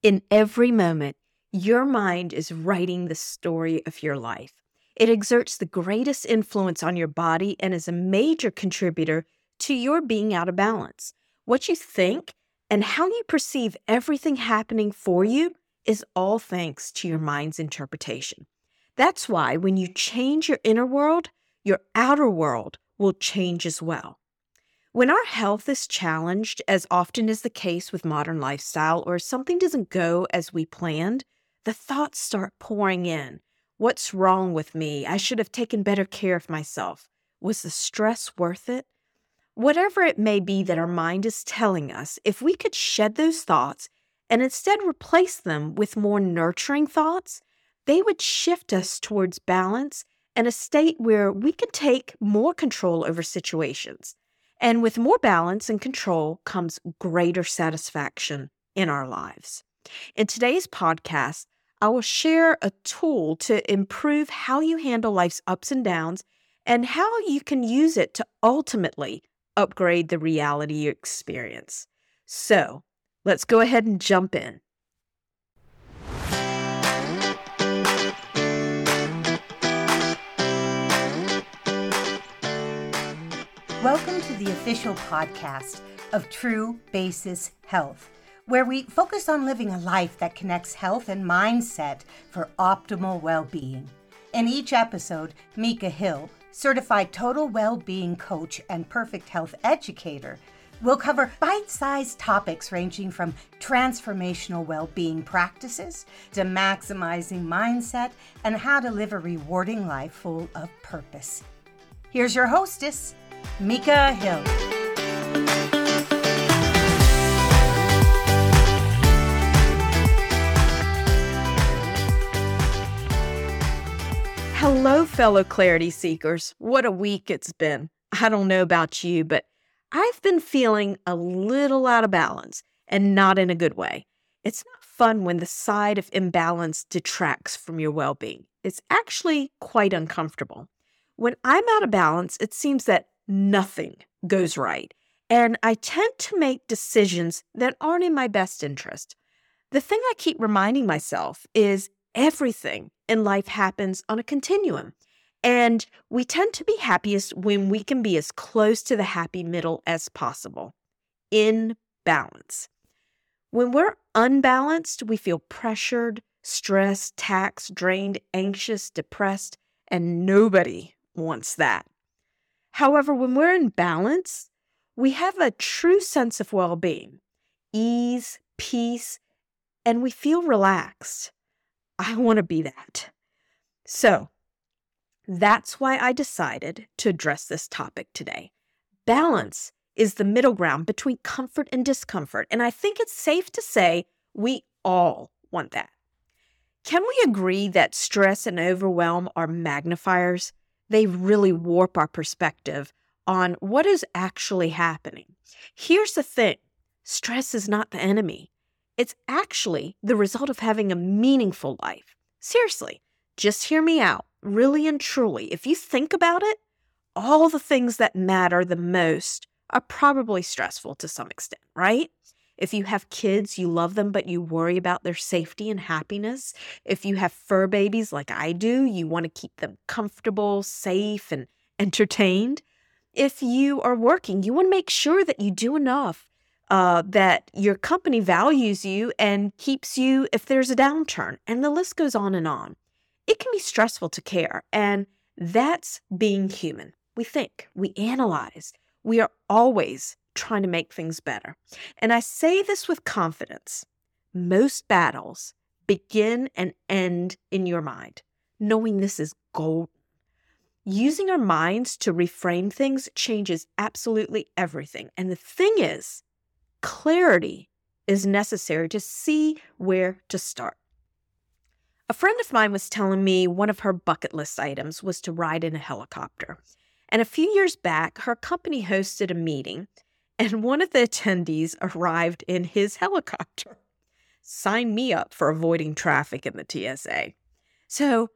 In every moment, your mind is writing the story of your life. It exerts the greatest influence on your body and is a major contributor to your being out of balance. What you think and how you perceive everything happening for you is all thanks to your mind's interpretation. That's why when you change your inner world, your outer world will change as well. When our health is challenged, as often is the case with modern lifestyle, or something doesn't go as we planned, the thoughts start pouring in. What's wrong with me? I should have taken better care of myself. Was the stress worth it? Whatever it may be that our mind is telling us, if we could shed those thoughts and instead replace them with more nurturing thoughts, they would shift us towards balance and a state where we can take more control over situations. And with more balance and control comes greater satisfaction in our lives. In today's podcast, I will share a tool to improve how you handle life's ups and downs and how you can use it to ultimately upgrade the reality you experience. So let's go ahead and jump in. Welcome to the official podcast of True Basis Health, where we focus on living a life that connects health and mindset for optimal well being. In each episode, Micah Hill, certified total well being coach and perfect health educator, will cover bite sized topics ranging from transformational well being practices to maximizing mindset and how to live a rewarding life full of purpose. Here's your hostess, Micah Hill. Hello, fellow clarity seekers. What a week it's been. I don't know about you, but I've been feeling a little out of balance and not in a good way. It's not fun when the side of imbalance detracts from your well being. It's actually quite uncomfortable. When I'm out of balance, it seems that nothing goes right. And I tend to make decisions that aren't in my best interest. The thing I keep reminding myself is everything in life happens on a continuum. And we tend to be happiest when we can be as close to the happy middle as possible in balance. When we're unbalanced, we feel pressured, stressed, taxed, drained, anxious, depressed, and nobody wants that. However, when we're in balance, we have a true sense of well being, ease, peace, and we feel relaxed. I want to be that. So, that's why I decided to address this topic today. Balance is the middle ground between comfort and discomfort, and I think it's safe to say we all want that. Can we agree that stress and overwhelm are magnifiers? They really warp our perspective on what is actually happening. Here's the thing stress is not the enemy, it's actually the result of having a meaningful life. Seriously, just hear me out, really and truly. If you think about it, all the things that matter the most are probably stressful to some extent, right? If you have kids, you love them, but you worry about their safety and happiness. If you have fur babies like I do, you want to keep them comfortable, safe, and entertained. If you are working, you want to make sure that you do enough, uh, that your company values you and keeps you if there's a downturn. And the list goes on and on. It can be stressful to care, and that's being human. We think, we analyze, we are always trying to make things better. And I say this with confidence. Most battles begin and end in your mind, knowing this is gold. Using our minds to reframe things changes absolutely everything. And the thing is, clarity is necessary to see where to start. A friend of mine was telling me one of her bucket list items was to ride in a helicopter. And a few years back, her company hosted a meeting and one of the attendees arrived in his helicopter. Sign me up for avoiding traffic in the TSA. So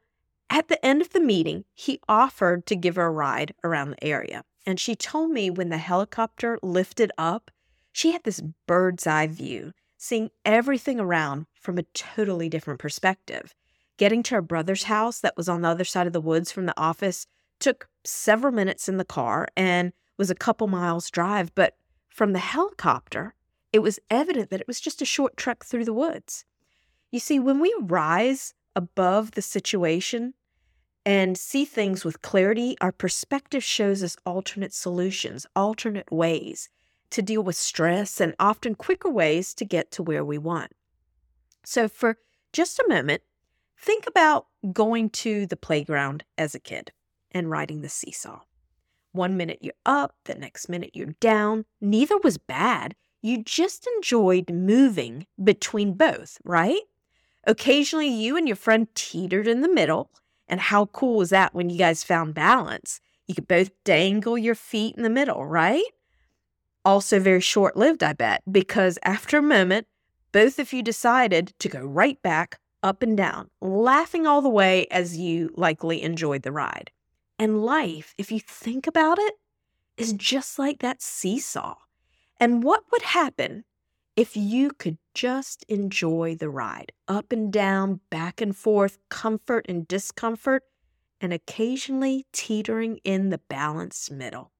at the end of the meeting, he offered to give her a ride around the area. And she told me when the helicopter lifted up, she had this bird's eye view, seeing everything around from a totally different perspective. Getting to her brother's house that was on the other side of the woods from the office took several minutes in the car and was a couple miles drive, but from the helicopter, it was evident that it was just a short trek through the woods. You see, when we rise above the situation and see things with clarity, our perspective shows us alternate solutions, alternate ways to deal with stress, and often quicker ways to get to where we want. So, for just a moment, think about going to the playground as a kid and riding the seesaw. One minute you're up, the next minute you're down. Neither was bad. You just enjoyed moving between both, right? Occasionally, you and your friend teetered in the middle. And how cool was that when you guys found balance? You could both dangle your feet in the middle, right? Also, very short lived, I bet, because after a moment, both of you decided to go right back up and down, laughing all the way as you likely enjoyed the ride. And life, if you think about it, is just like that seesaw. And what would happen if you could just enjoy the ride up and down, back and forth, comfort and discomfort, and occasionally teetering in the balanced middle?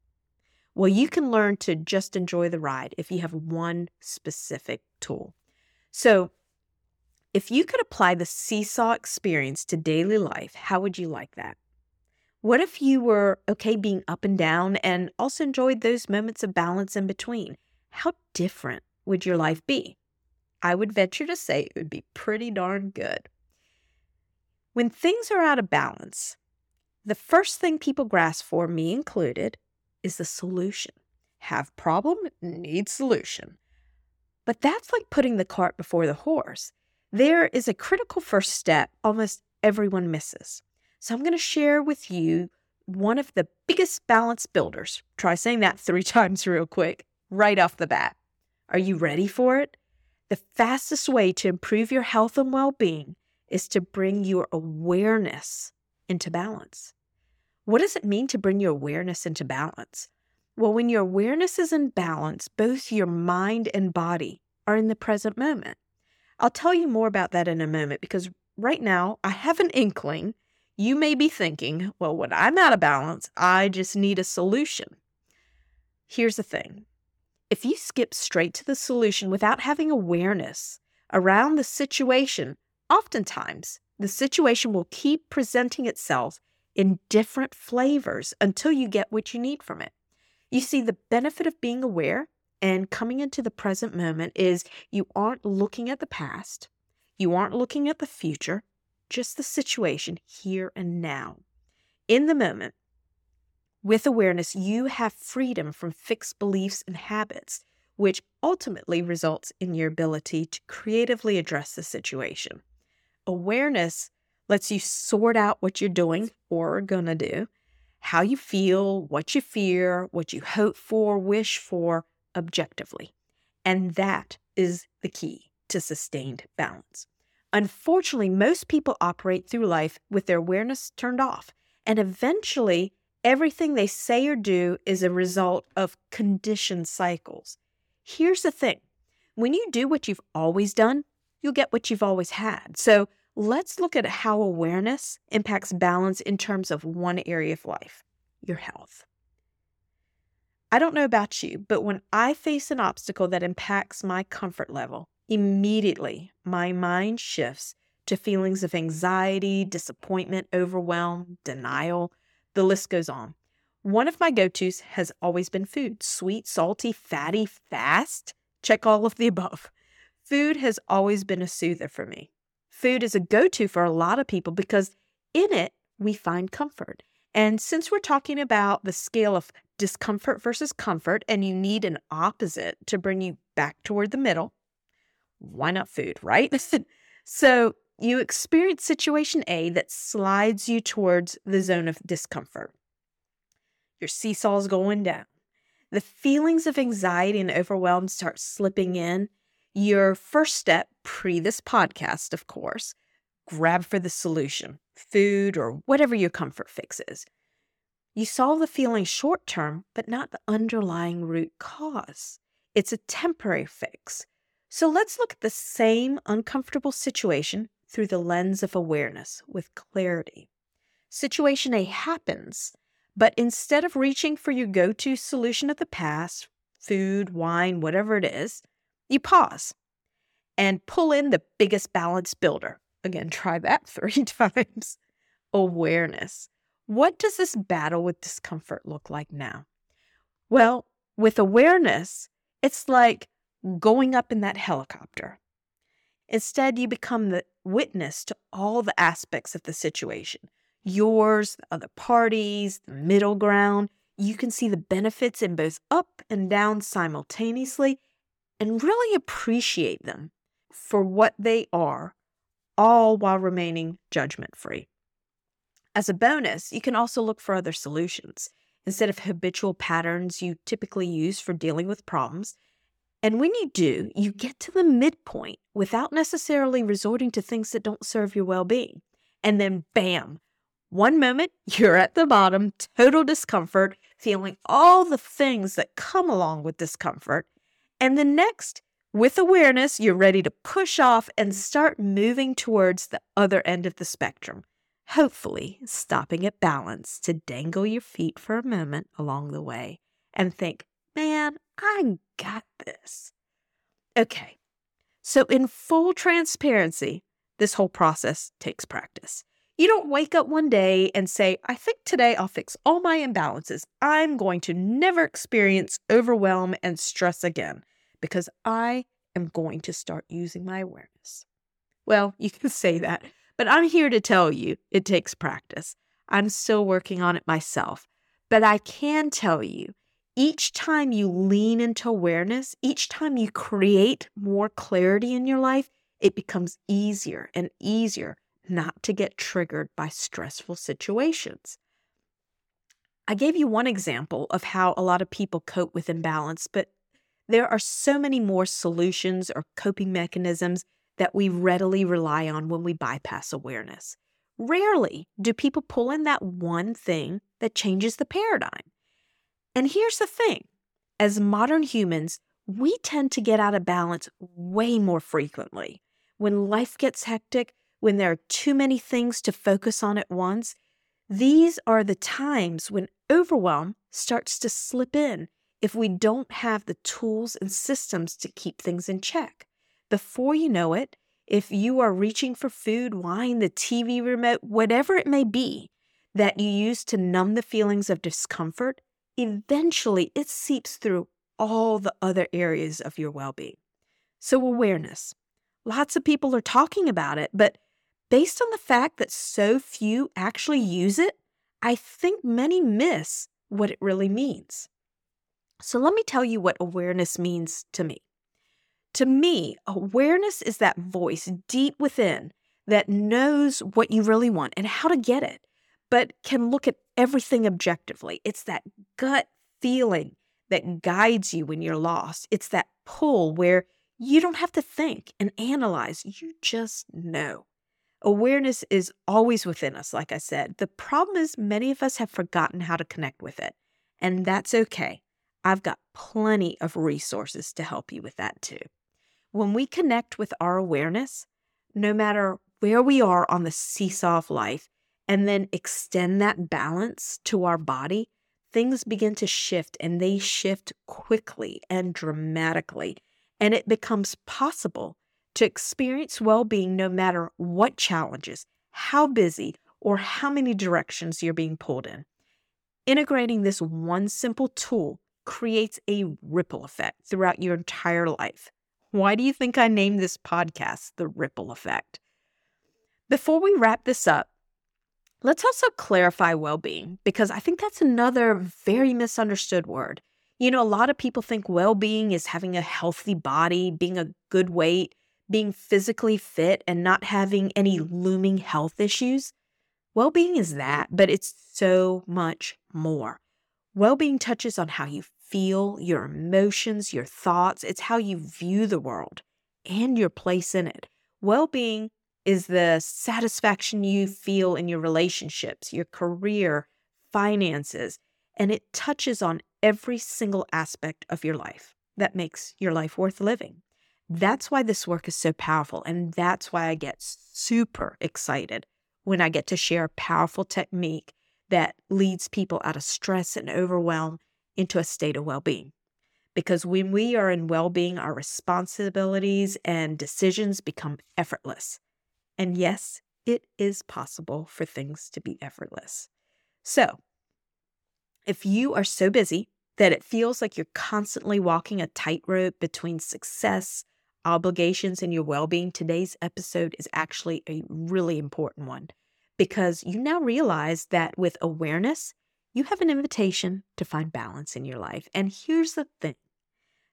Well, you can learn to just enjoy the ride if you have one specific tool. So, if you could apply the seesaw experience to daily life, how would you like that? What if you were okay being up and down and also enjoyed those moments of balance in between? How different would your life be? I would venture to say it would be pretty darn good. When things are out of balance, the first thing people grasp for, me included, is the solution. Have problem, need solution. But that's like putting the cart before the horse. There is a critical first step almost everyone misses. So I'm going to share with you one of the biggest balance builders. Try saying that three times real quick, right off the bat. Are you ready for it? The fastest way to improve your health and well being is to bring your awareness into balance. What does it mean to bring your awareness into balance? Well, when your awareness is in balance, both your mind and body are in the present moment. I'll tell you more about that in a moment because right now I have an inkling. You may be thinking, well, when I'm out of balance, I just need a solution. Here's the thing if you skip straight to the solution without having awareness around the situation, oftentimes the situation will keep presenting itself in different flavors until you get what you need from it. You see, the benefit of being aware and coming into the present moment is you aren't looking at the past, you aren't looking at the future, just the situation here and now. In the moment, with awareness, you have freedom from fixed beliefs and habits, which ultimately results in your ability to creatively address the situation. Awareness lets you sort out what you're doing or going to do, how you feel, what you fear, what you hope for, wish for objectively. And that is the key to sustained balance. Unfortunately, most people operate through life with their awareness turned off, and eventually Everything they say or do is a result of conditioned cycles. Here's the thing when you do what you've always done, you'll get what you've always had. So let's look at how awareness impacts balance in terms of one area of life your health. I don't know about you, but when I face an obstacle that impacts my comfort level, immediately my mind shifts to feelings of anxiety, disappointment, overwhelm, denial, the list goes on. One of my go tos has always been food sweet, salty, fatty, fast. Check all of the above. Food has always been a soother for me. Food is a go to for a lot of people because in it we find comfort. And since we're talking about the scale of discomfort versus comfort, and you need an opposite to bring you back toward the middle, why not food, right? so you experience situation A that slides you towards the zone of discomfort. Your seesaw's going down. The feelings of anxiety and overwhelm start slipping in. Your first step, pre this podcast, of course, grab for the solution food or whatever your comfort fix is. You solve the feeling short term, but not the underlying root cause. It's a temporary fix. So let's look at the same uncomfortable situation through the lens of awareness with clarity. Situation A happens, but instead of reaching for your go to solution of the past, food, wine, whatever it is, you pause and pull in the biggest balance builder. Again, try that three times. Awareness. What does this battle with discomfort look like now? Well, with awareness, it's like going up in that helicopter. Instead, you become the witness to all the aspects of the situation yours, the other parties, the middle ground. You can see the benefits in both up and down simultaneously and really appreciate them for what they are, all while remaining judgment free. As a bonus, you can also look for other solutions instead of habitual patterns you typically use for dealing with problems. And when you do, you get to the midpoint without necessarily resorting to things that don't serve your well being. And then, bam, one moment you're at the bottom, total discomfort, feeling all the things that come along with discomfort. And the next, with awareness, you're ready to push off and start moving towards the other end of the spectrum hopefully stopping at balance to dangle your feet for a moment along the way and think, man, I got this. Okay, so in full transparency, this whole process takes practice. You don't wake up one day and say, I think today I'll fix all my imbalances. I'm going to never experience overwhelm and stress again because I am going to start using my awareness. Well, you can say that, but I'm here to tell you it takes practice. I'm still working on it myself. But I can tell you, each time you lean into awareness, each time you create more clarity in your life, it becomes easier and easier not to get triggered by stressful situations. I gave you one example of how a lot of people cope with imbalance, but there are so many more solutions or coping mechanisms that we readily rely on when we bypass awareness. Rarely do people pull in that one thing that changes the paradigm. And here's the thing as modern humans, we tend to get out of balance way more frequently. When life gets hectic, when there are too many things to focus on at once, these are the times when overwhelm starts to slip in if we don't have the tools and systems to keep things in check. Before you know it, if you are reaching for food, wine, the TV remote, whatever it may be that you use to numb the feelings of discomfort, eventually it seeps through all the other areas of your well being. So, awareness. Lots of people are talking about it, but based on the fact that so few actually use it, I think many miss what it really means. So, let me tell you what awareness means to me. To me, awareness is that voice deep within that knows what you really want and how to get it, but can look at everything objectively. It's that gut feeling that guides you when you're lost. It's that pull where you don't have to think and analyze, you just know. Awareness is always within us, like I said. The problem is, many of us have forgotten how to connect with it, and that's okay. I've got plenty of resources to help you with that too. When we connect with our awareness, no matter where we are on the seesaw of life, and then extend that balance to our body, things begin to shift and they shift quickly and dramatically. And it becomes possible to experience well being no matter what challenges, how busy, or how many directions you're being pulled in. Integrating this one simple tool creates a ripple effect throughout your entire life. Why do you think I named this podcast The Ripple Effect? Before we wrap this up, let's also clarify well being because I think that's another very misunderstood word. You know, a lot of people think well being is having a healthy body, being a good weight, being physically fit, and not having any looming health issues. Well being is that, but it's so much more. Well being touches on how you feel, your emotions, your thoughts. It's how you view the world and your place in it. Well being is the satisfaction you feel in your relationships, your career, finances, and it touches on every single aspect of your life that makes your life worth living. That's why this work is so powerful. And that's why I get super excited when I get to share a powerful technique that leads people out of stress and overwhelm into a state of well being. Because when we are in well being, our responsibilities and decisions become effortless. And yes, it is possible for things to be effortless. So, if you are so busy that it feels like you're constantly walking a tightrope between success, obligations, and your well being, today's episode is actually a really important one because you now realize that with awareness, you have an invitation to find balance in your life. And here's the thing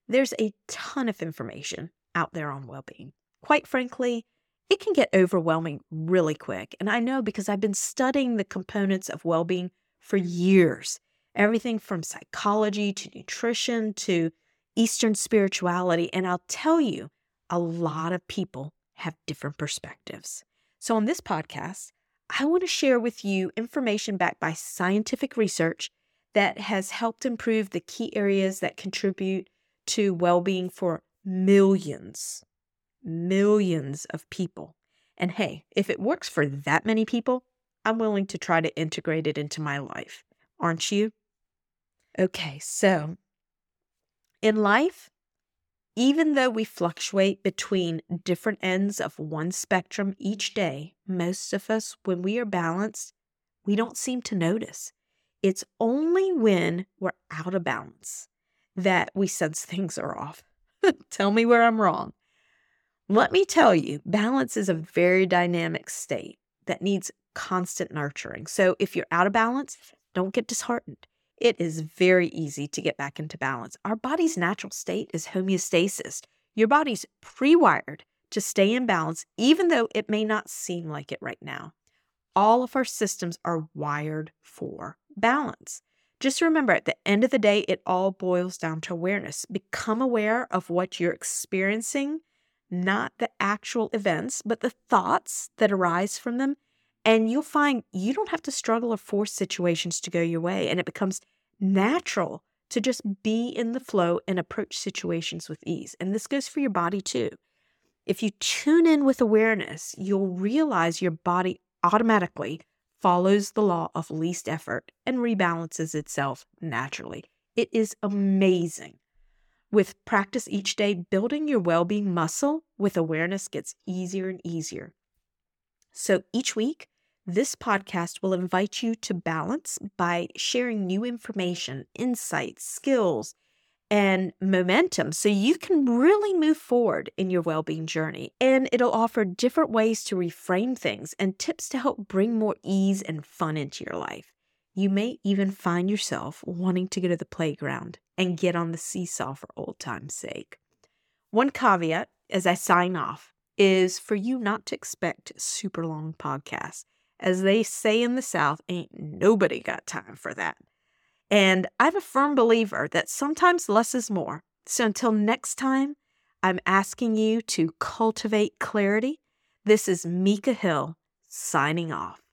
there's a ton of information out there on well being. Quite frankly, it can get overwhelming really quick. And I know because I've been studying the components of well being for years everything from psychology to nutrition to Eastern spirituality. And I'll tell you, a lot of people have different perspectives. So, on this podcast, I want to share with you information backed by scientific research that has helped improve the key areas that contribute to well being for millions, millions of people. And hey, if it works for that many people, I'm willing to try to integrate it into my life. Aren't you? Okay, so in life, even though we fluctuate between different ends of one spectrum each day, most of us, when we are balanced, we don't seem to notice. It's only when we're out of balance that we sense things are off. Tell me where I'm wrong. Let me tell you, balance is a very dynamic state that needs constant nurturing. So if you're out of balance, don't get disheartened it is very easy to get back into balance. Our body's natural state is homeostasis. Your body's pre wired to stay in balance, even though it may not seem like it right now. All of our systems are wired for balance. Just remember at the end of the day, it all boils down to awareness. Become aware of what you're experiencing, not the actual events, but the thoughts that arise from them and you'll find you don't have to struggle or force situations to go your way. And it becomes natural to just be in the flow and approach situations with ease. And this goes for your body too. If you tune in with awareness, you'll realize your body automatically follows the law of least effort and rebalances itself naturally. It is amazing. With practice each day, building your well being muscle with awareness gets easier and easier. So each week, this podcast will invite you to balance by sharing new information, insights, skills, and momentum so you can really move forward in your well being journey. And it'll offer different ways to reframe things and tips to help bring more ease and fun into your life. You may even find yourself wanting to go to the playground and get on the seesaw for old time's sake. One caveat as I sign off is for you not to expect super long podcasts. As they say in the South, ain't nobody got time for that. And I'm a firm believer that sometimes less is more. So until next time, I'm asking you to cultivate clarity. This is Micah Hill signing off.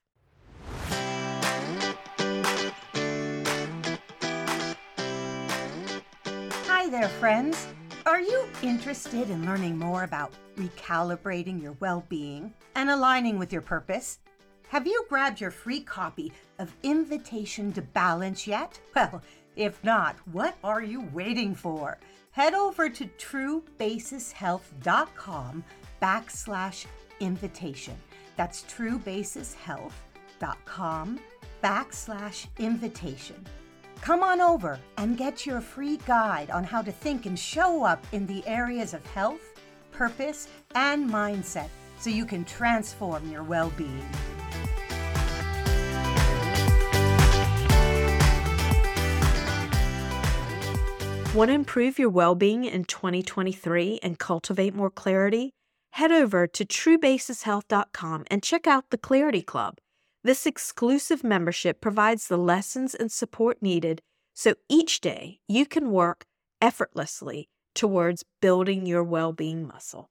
There, friends. Are you interested in learning more about recalibrating your well being and aligning with your purpose? Have you grabbed your free copy of Invitation to Balance yet? Well, if not, what are you waiting for? Head over to truebasishealth.com backslash invitation. That's truebasishealth.com backslash invitation. Come on over and get your free guide on how to think and show up in the areas of health, purpose, and mindset so you can transform your well being. Want to improve your well being in 2023 and cultivate more clarity? Head over to truebasishealth.com and check out the Clarity Club. This exclusive membership provides the lessons and support needed so each day you can work effortlessly towards building your well being muscle.